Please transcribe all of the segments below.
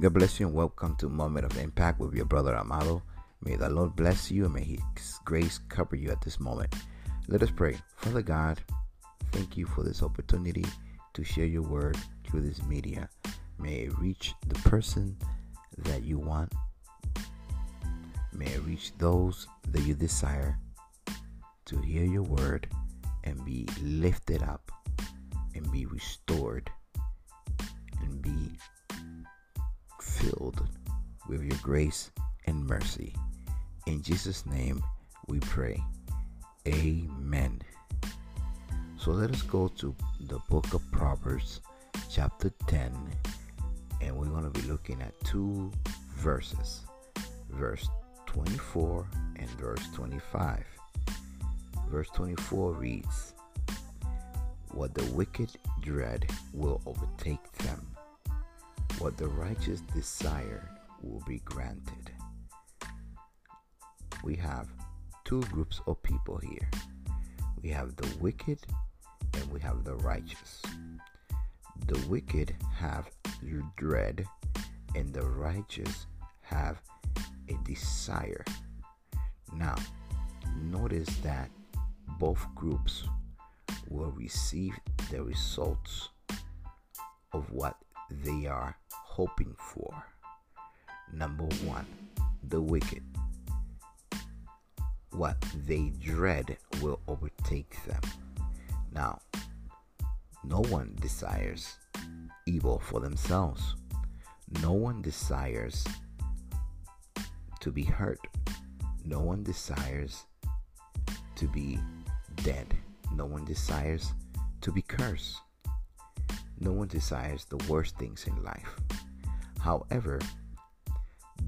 God bless you and welcome to Moment of Impact with your brother Amado. May the Lord bless you and may His grace cover you at this moment. Let us pray. Father God, thank you for this opportunity to share your word through this media. May it reach the person that you want. May it reach those that you desire to hear your word and be lifted up and be restored and be filled with your grace and mercy. In Jesus' name we pray. Amen. So let us go to the book of Proverbs, chapter 10, and we're going to be looking at two verses verse 24 and verse 25. Verse 24 reads, What the wicked dread will overtake them what the righteous desire will be granted. We have two groups of people here. We have the wicked and we have the righteous. The wicked have dread and the righteous have a desire. Now, notice that both groups will receive the results of what they are hoping for. Number one, the wicked. What they dread will overtake them. Now, no one desires evil for themselves. No one desires to be hurt. No one desires to be dead. No one desires to be cursed. No one desires the worst things in life. However,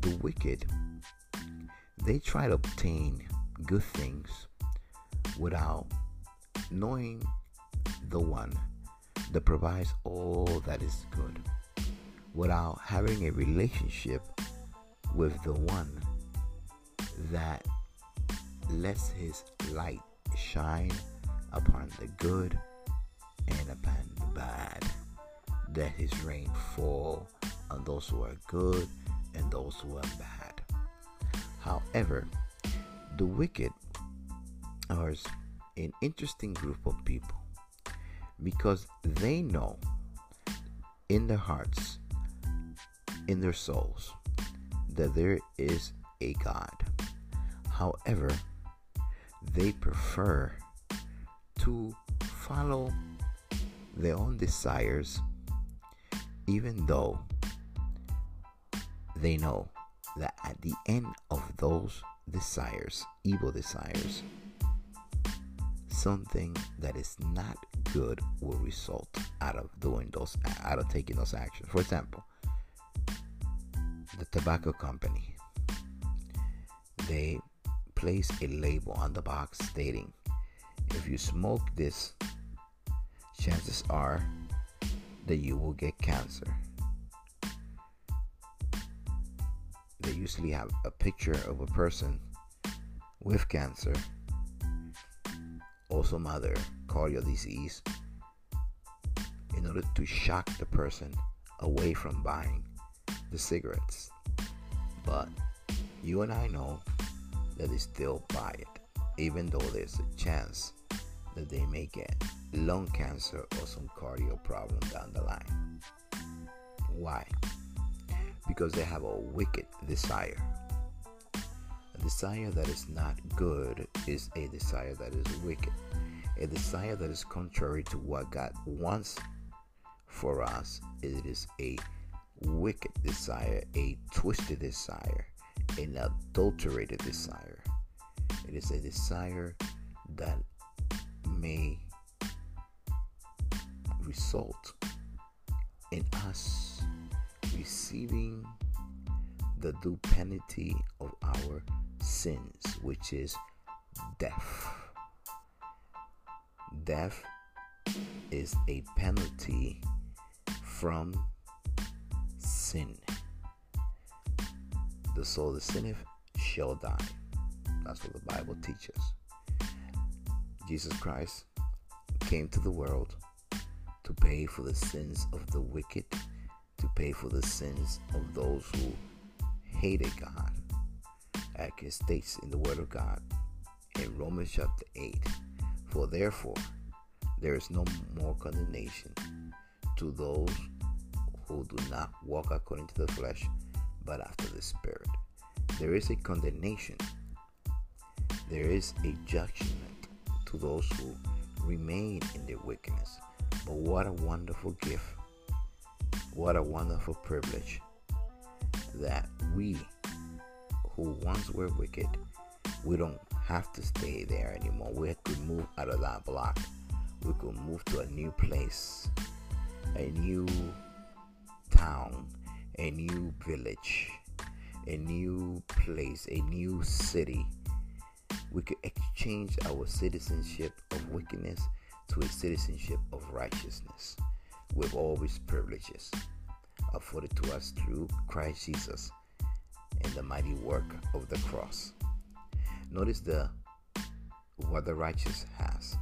the wicked, they try to obtain good things without knowing the one that provides all that is good, without having a relationship with the one that lets his light shine upon the good and upon the bad that his rain fall on those who are good and those who are bad. However, the wicked are an interesting group of people because they know in their hearts, in their souls, that there is a God. However, they prefer to follow their own desires even though they know that at the end of those desires, evil desires, something that is not good will result out of doing those, out of taking those actions. For example, the tobacco company, they place a label on the box stating, if you smoke this, chances are that you will get cancer. They usually have a picture of a person with cancer, also mother cardio disease, in order to shock the person away from buying the cigarettes. But you and I know that they still buy it, even though there's a chance that they may get lung cancer or some cardio problem down the line. Why? Because they have a wicked desire. A desire that is not good is a desire that is wicked. A desire that is contrary to what God wants for us. It is a wicked desire, a twisted desire, an adulterated desire. It is a desire that may result in us receiving the due penalty of our sins, which is death. Death is a penalty from sin. The soul that sinneth shall die. That's what the Bible teaches. Jesus Christ came to the world to pay for the sins of the wicked to pay for the sins of those who hated God. As it states in the Word of God in Romans chapter 8 For therefore, there is no more condemnation to those who do not walk according to the flesh, but after the Spirit. There is a condemnation, there is a judgment to those who remain in their wickedness. But what a wonderful gift! What a wonderful privilege that we who once were wicked, we don't have to stay there anymore. We could move out of that block. We could move to a new place, a new town, a new village, a new place, a new city. We could exchange our citizenship of wickedness to a citizenship of righteousness with all these privileges afforded to us through Christ Jesus and the mighty work of the cross. Notice the what the righteous has.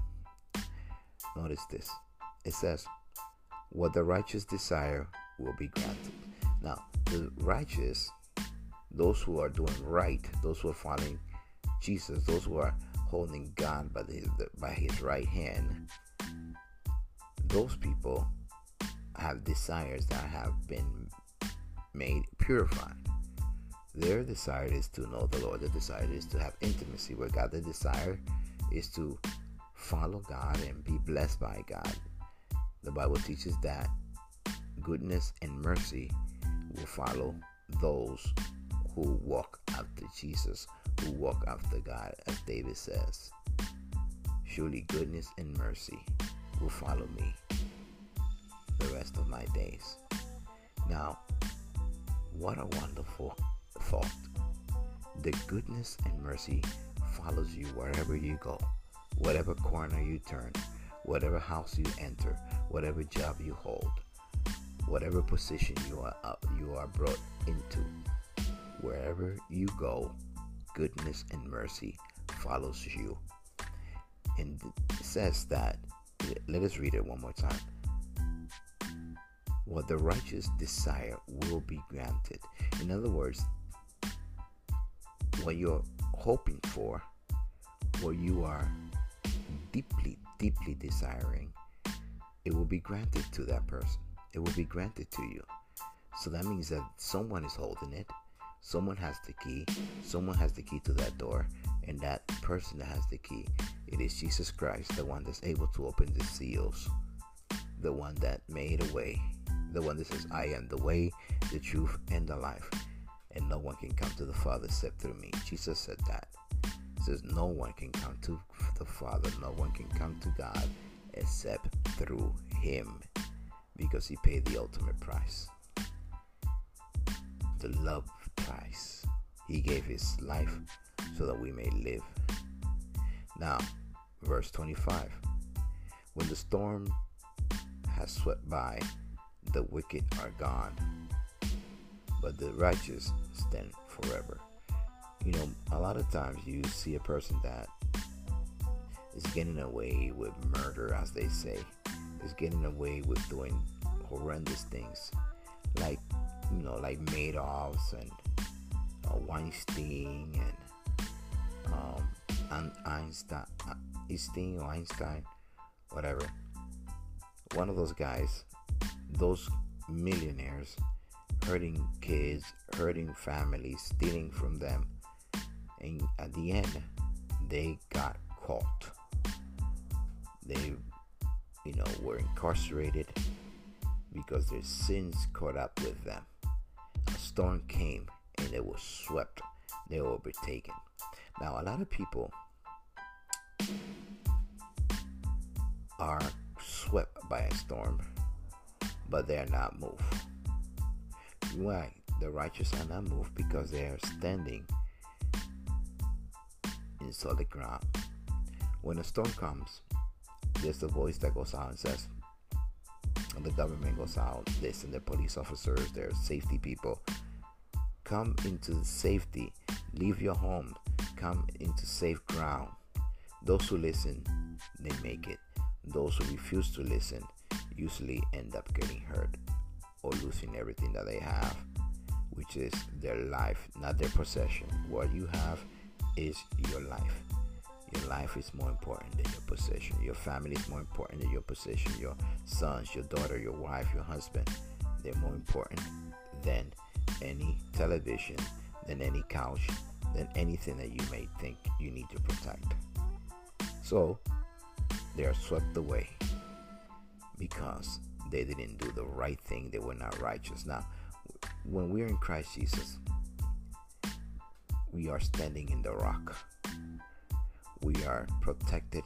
Notice this. It says, What the righteous desire will be granted. Now, the righteous, those who are doing right, those who are following Jesus, those who are holding God by, the, by his right hand, those people have desires that have been made purified. Their desire is to know the Lord. Their desire is to have intimacy with God. Their desire is to follow God and be blessed by God. The Bible teaches that goodness and mercy will follow those who walk after Jesus, who walk after God, as David says. Surely goodness and mercy will follow me the rest of my days. Now, what a wonderful thought. The goodness and mercy follows you wherever you go, whatever corner you turn, whatever house you enter, whatever job you hold, whatever position you are you are brought into. Wherever you go, goodness and mercy follows you. And it says that, let us read it one more time. What the righteous desire will be granted. In other words, what you're hoping for, what you are deeply, deeply desiring, it will be granted to that person. It will be granted to you. So that means that someone is holding it. Someone has the key. Someone has the key to that door. And that person that has the key, it is Jesus Christ, the one that's able to open the seals, the one that made a way, the one that says, I am the way, the truth, and the life and no one can come to the Father except through me. Jesus said that. He says, No one can come to the Father, no one can come to God except through Him because He paid the ultimate price. The love price. He gave His life so that we may live. Now, verse 25. When the storm has swept by, the wicked are gone but the righteous stand forever. You know, a lot of times you see a person that is getting away with murder, as they say, is getting away with doing horrendous things, like you know, like Madoffs and Weinstein and um, and Einstein, uh, Einstein or Einstein, whatever. One of those guys, those millionaires hurting kids, hurting families, stealing from them. And at the end, they got caught. They, you know, were incarcerated because their sins caught up with them. A storm came and they were swept, they were overtaken. Now, a lot of people are swept by a storm, but they are not moved. Why? The righteous are not moved because they are standing in solid ground. When a storm comes, there's a voice that goes out and says, and the government goes out, they send their police officers, their safety people, come into safety, leave your home, come into safe ground. Those who listen, they make it. Those who refuse to listen usually end up getting hurt. or losing everything that they have, which is their life, not their possession. What you have is your life. Your life is more important than your possession. Your family is more important than your possession. Your sons, your daughter, your wife, your husband, they're more important than any television, than any couch, than anything that you may think you need to protect. So they are swept away because they didn't do the right thing. They were not righteous. Now, when we're in Christ Jesus, we are standing in the rock. We are protected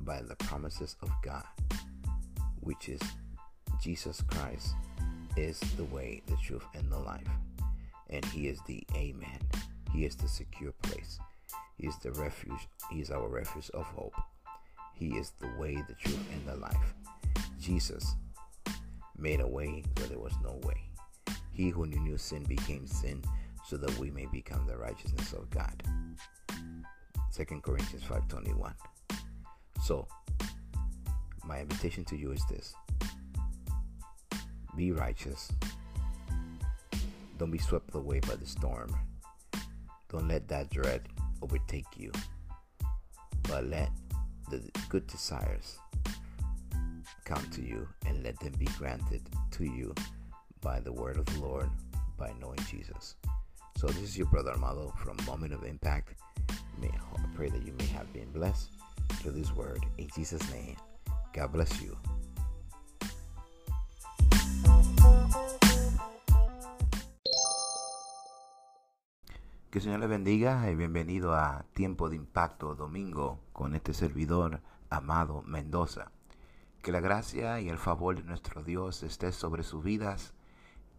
by the promises of God, which is Jesus Christ is the way, the truth, and the life. And He is the Amen. He is the secure place. He is the refuge. He is our refuge of hope. He is the way, the truth, and the life. Jesus made a way where there was no way. He who knew sin became sin so that we may become the righteousness of God. 2 Corinthians 5:21. So, my invitation to you is this. Be righteous. Don't be swept away by the storm. Don't let that dread overtake you. But let the good desires come to you and let them be granted to you by the word of the Lord, by knowing Jesus. So this is your brother Amado from Moment of Impact. May I pray that you may have been blessed through this word. In Jesus' name, God bless you. Que el Señor le bendiga y bienvenido a Tiempo de Impacto Domingo con este servidor amado Mendoza. Que la gracia y el favor de nuestro Dios esté sobre sus vidas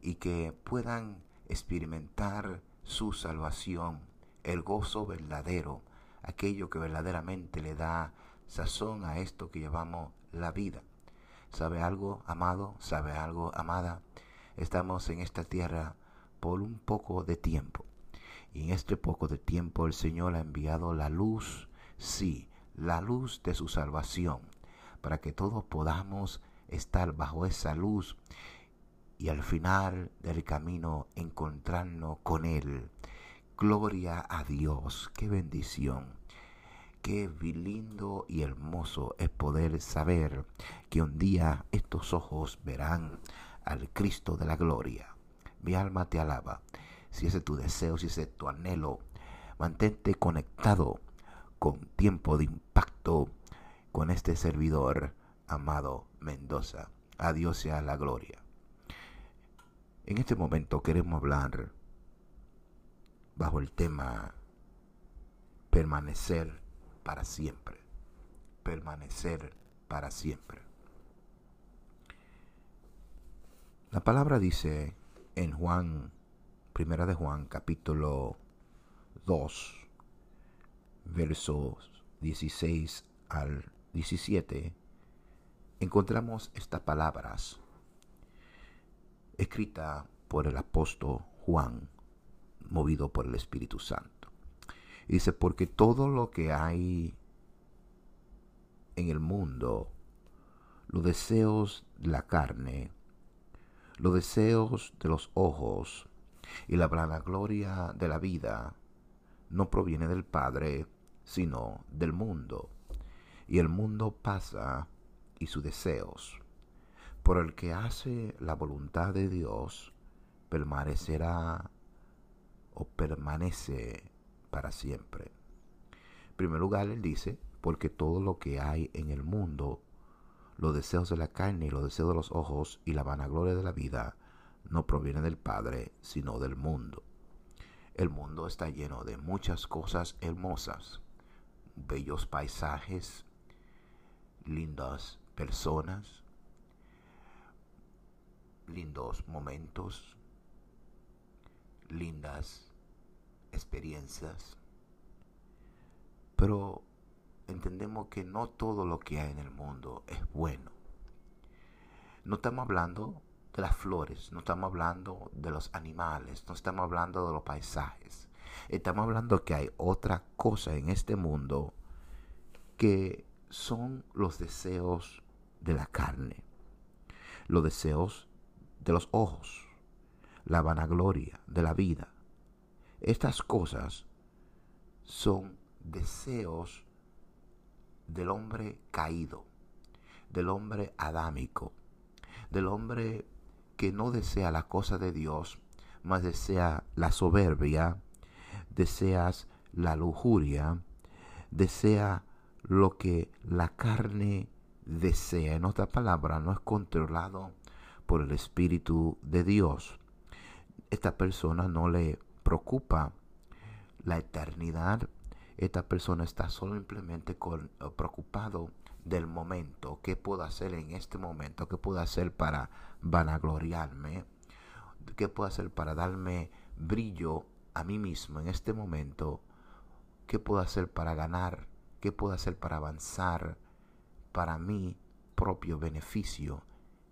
y que puedan experimentar su salvación, el gozo verdadero, aquello que verdaderamente le da sazón a esto que llamamos la vida. ¿Sabe algo, amado? ¿Sabe algo, amada? Estamos en esta tierra por un poco de tiempo y en este poco de tiempo el Señor ha enviado la luz, sí, la luz de su salvación, para que todos podamos estar bajo esa luz y al final del camino encontrarnos con Él. Gloria a Dios, qué bendición. Qué lindo y hermoso es poder saber que un día estos ojos verán al Cristo de la gloria. Mi alma te alaba si ese es tu deseo, si ese es tu anhelo, mantente conectado con tiempo de impacto con este servidor amado Mendoza. A Dios sea la gloria. En este momento queremos hablar bajo el tema permanecer para siempre. Permanecer para siempre. La palabra dice en Juan Primera de Juan, capítulo 2, versos 16 al 17, encontramos estas palabras escritas por el apóstol Juan, movido por el Espíritu Santo. Dice, porque todo lo que hay en el mundo, los deseos de la carne, los deseos de los ojos, y la gloria de la vida no proviene del Padre, sino del mundo. Y el mundo pasa y sus deseos. Por el que hace la voluntad de Dios, permanecerá o permanece para siempre. En primer lugar, él dice, porque todo lo que hay en el mundo, los deseos de la carne y los deseos de los ojos y la vanagloria de la vida, no proviene del Padre, sino del mundo. El mundo está lleno de muchas cosas hermosas, bellos paisajes, lindas personas, lindos momentos, lindas experiencias. Pero entendemos que no todo lo que hay en el mundo es bueno. No estamos hablando de las flores, no estamos hablando de los animales, no estamos hablando de los paisajes. Estamos hablando que hay otra cosa en este mundo que son los deseos de la carne. los deseos de los ojos, la vanagloria de la vida. Estas cosas son deseos del hombre caído, del hombre adámico, del hombre que no desea la cosa de Dios, mas desea la soberbia, deseas la lujuria, desea lo que la carne desea. En otra palabra, no es controlado por el Espíritu de Dios. Esta persona no le preocupa la eternidad. Esta persona está simplemente con, eh, preocupado del momento. ¿Qué puedo hacer en este momento? ¿Qué puedo hacer para vanagloriarme? ¿Qué puedo hacer para darme brillo a mí mismo en este momento? ¿Qué puedo hacer para ganar? ¿Qué puedo hacer para avanzar para mi propio beneficio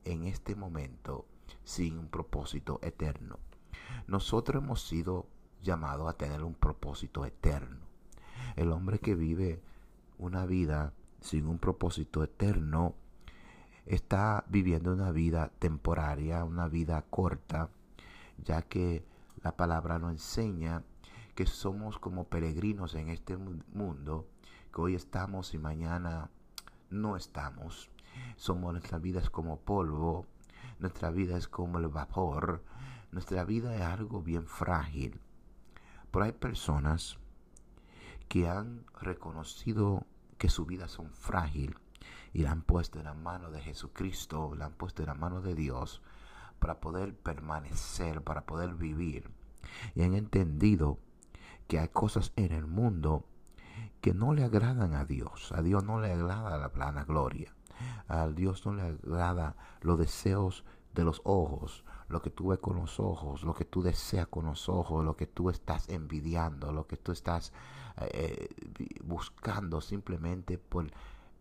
en este momento sin un propósito eterno? Nosotros hemos sido llamados a tener un propósito eterno. El hombre que vive una vida sin un propósito eterno está viviendo una vida temporaria, una vida corta, ya que la palabra nos enseña que somos como peregrinos en este mundo, que hoy estamos y mañana no estamos. Somos nuestra vida es como polvo, nuestra vida es como el vapor, nuestra vida es algo bien frágil. Pero hay personas que han reconocido que su vida son frágil y la han puesto en la mano de Jesucristo, la han puesto en la mano de Dios para poder permanecer, para poder vivir. Y han entendido que hay cosas en el mundo que no le agradan a Dios. A Dios no le agrada la plana gloria. A Dios no le agrada los deseos de los ojos, lo que tú ves con los ojos, lo que tú deseas con los ojos, lo que tú estás envidiando, lo que tú estás eh, buscando simplemente por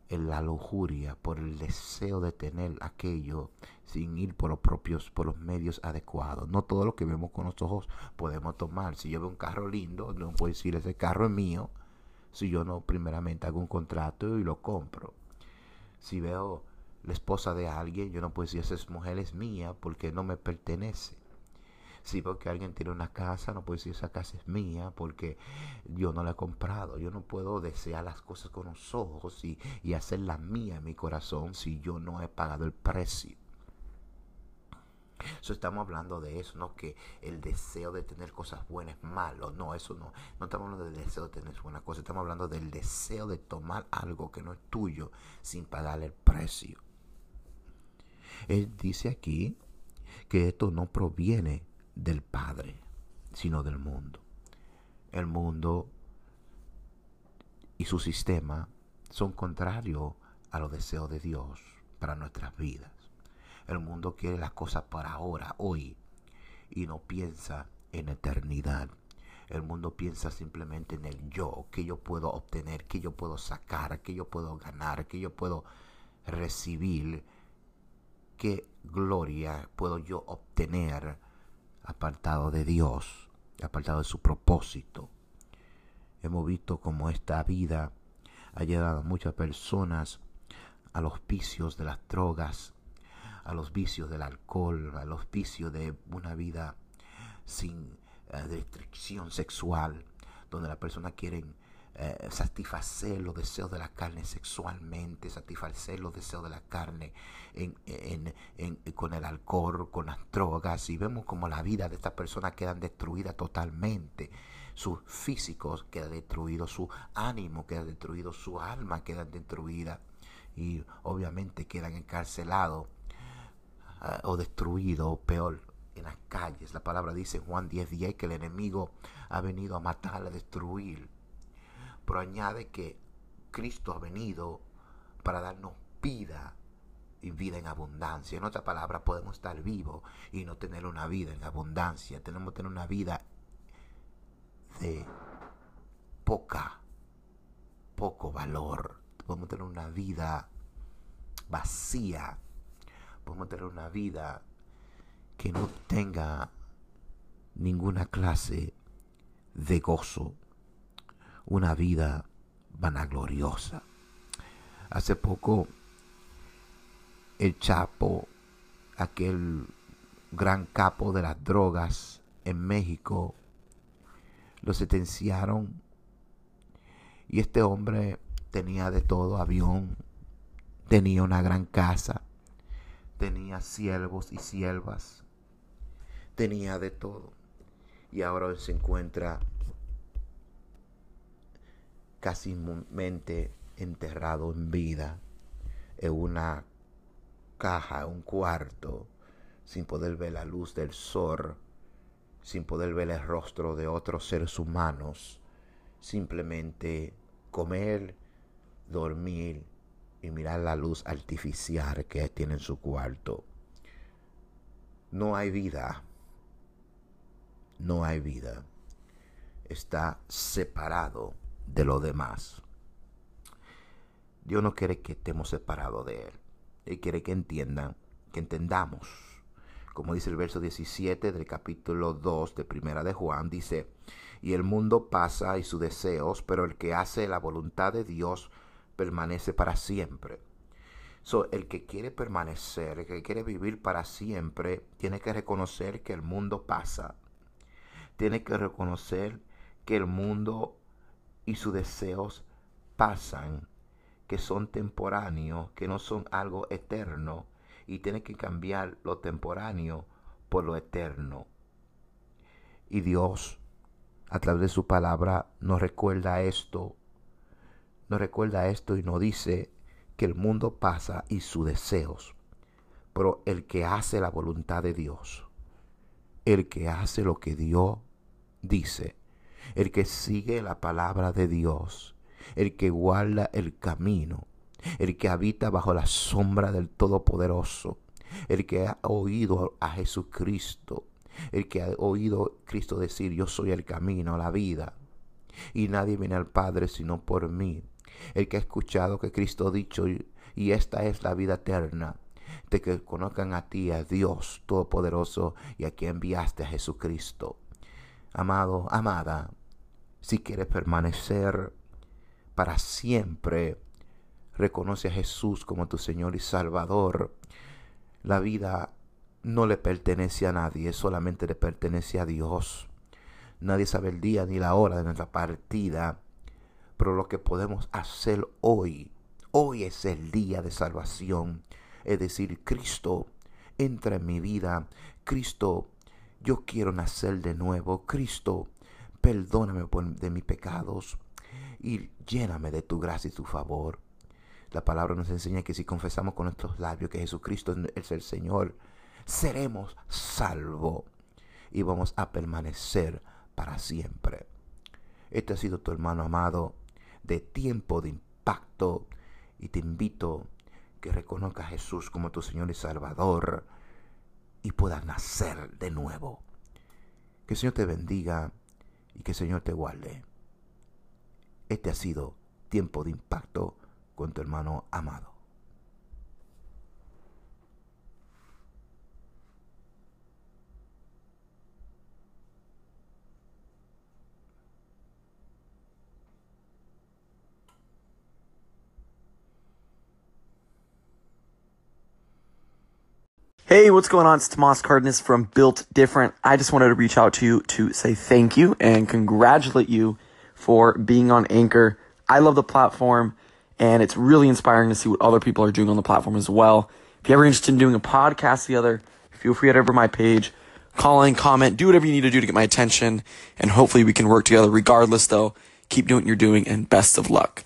la lujuria, por el deseo de tener aquello sin ir por los propios, por los medios adecuados. No todo lo que vemos con los ojos podemos tomar. Si yo veo un carro lindo, no puedo decir ese carro es mío. Si yo no primeramente hago un contrato y lo compro. Si veo la esposa de alguien, yo no puedo decir esa mujer es mía porque no me pertenece. Si veo que alguien tiene una casa, no puedo decir esa casa es mía porque yo no la he comprado. Yo no puedo desear las cosas con los ojos y, y mía en mi corazón si yo no he pagado el precio. Eso estamos hablando de eso, no que el deseo de tener cosas buenas es malo. No, eso no. No estamos hablando del deseo de tener buenas cosas. Estamos hablando del deseo de tomar algo que no es tuyo sin pagar el precio. Él dice aquí que esto no proviene del Padre, sino del mundo. El mundo y su sistema son contrarios a los deseos de Dios para nuestras vidas. El mundo quiere las cosas para ahora, hoy, y no piensa en eternidad. El mundo piensa simplemente en el yo, que yo puedo obtener, que yo puedo sacar, que yo puedo ganar, que yo puedo recibir, qué gloria puedo yo obtener apartado de Dios, apartado de su propósito. Hemos visto cómo esta vida ha llevado a muchas personas a los vicios de las drogas, a los vicios del alcohol, a los vicios de una vida sin eh, restricción sexual, donde las personas quieren eh, satisfacer los deseos de la carne sexualmente, satisfacer los deseos de la carne con el alcohol, con las drogas, y vemos como la vida de estas personas quedan destruida totalmente. Sus físicos quedan destruidos, su ánimo queda destruido, su alma queda destruida y obviamente quedan encarcelados ah, o destruidos, o peor, en las calles. La palabra dice en Juan 10, 10 que el enemigo ha venido a matar, a destruir pero añade que Cristo ha venido para darnos vida y vida en abundancia. En otra palabra, podemos estar vivos y no tener una vida en abundancia. Tenemos que tener una vida de poca, poco valor. Podemos tener una vida vacía. Podemos tener una vida que no tenga ninguna clase de gozo una vida vanagloriosa. Hace poco el Chapo aquel gran capo de las drogas en México, lo sentenciaron y este hombre tenía de todo, avión, tenía una gran casa, tenía siervos y siervas, tenía de todo. Y ahora se encuentra casi mente enterrado en vida en una caja, un cuarto, sin poder ver la luz del sol, sin poder ver el rostro de otros seres humanos, simplemente comer, dormir y mirar la luz artificial que tiene en su cuarto. No hay vida. No hay vida. Está separado de lo demás. Dios no quiere que estemos separados de Él. Él quiere que entiendan, que entendamos. Como dice el verso 17 del capítulo 2 de Primera de Juan, dice, y el mundo pasa y sus deseos, pero el que hace la voluntad de Dios permanece para siempre. So, el que quiere permanecer, el que quiere vivir para siempre, tiene que reconocer que el mundo pasa. Tiene que reconocer que el mundo y sus deseos pasan, que son temporáneos, que no son algo eterno, y tiene que cambiar lo temporáneo por lo eterno. Y Dios, a través de su palabra, nos recuerda esto, nos recuerda esto y nos dice que el mundo pasa y sus deseos, pero el que hace la voluntad de Dios, el que hace lo que Dios dice, el que sigue la palabra de Dios, el que guarda el camino, el que habita bajo la sombra del Todopoderoso, el que ha oído a Jesucristo, el que ha oído Cristo decir, yo soy el camino, la vida, y nadie viene al Padre sino por mí, el que ha escuchado que Cristo ha dicho, y esta es la vida eterna, de que conozcan a ti, a Dios Todopoderoso, y a quien enviaste a Jesucristo. Amado, amada, si quieres permanecer para siempre, reconoce a Jesús como tu Señor y Salvador. La vida no le pertenece a nadie, solamente le pertenece a Dios. Nadie sabe el día ni la hora de nuestra partida, pero lo que podemos hacer hoy, hoy es el día de salvación. Es decir, Cristo, entra en mi vida. Cristo, yo quiero nacer de nuevo. Cristo, perdóname de mis pecados y lléname de tu gracia y tu favor. La palabra nos enseña que si confesamos con nuestros labios que Jesucristo es el Señor, seremos salvos y vamos a permanecer para siempre. Este ha sido tu hermano amado de tiempo de impacto y te invito que reconozca a Jesús como tu Señor y Salvador y puedas nacer de nuevo. Que el Señor te bendiga y que el Señor te guarde. Este ha sido tiempo de impacto con tu hermano amado. Hey, what's going on? It's Tomas Cardenas from Built Different. I just wanted to reach out to you to say thank you and congratulate you for being on Anchor. I love the platform and it's really inspiring to see what other people are doing on the platform as well. If you're ever interested in doing a podcast together, feel free to head over my page, call in, comment, do whatever you need to do to get my attention, and hopefully we can work together regardless though. Keep doing what you're doing and best of luck.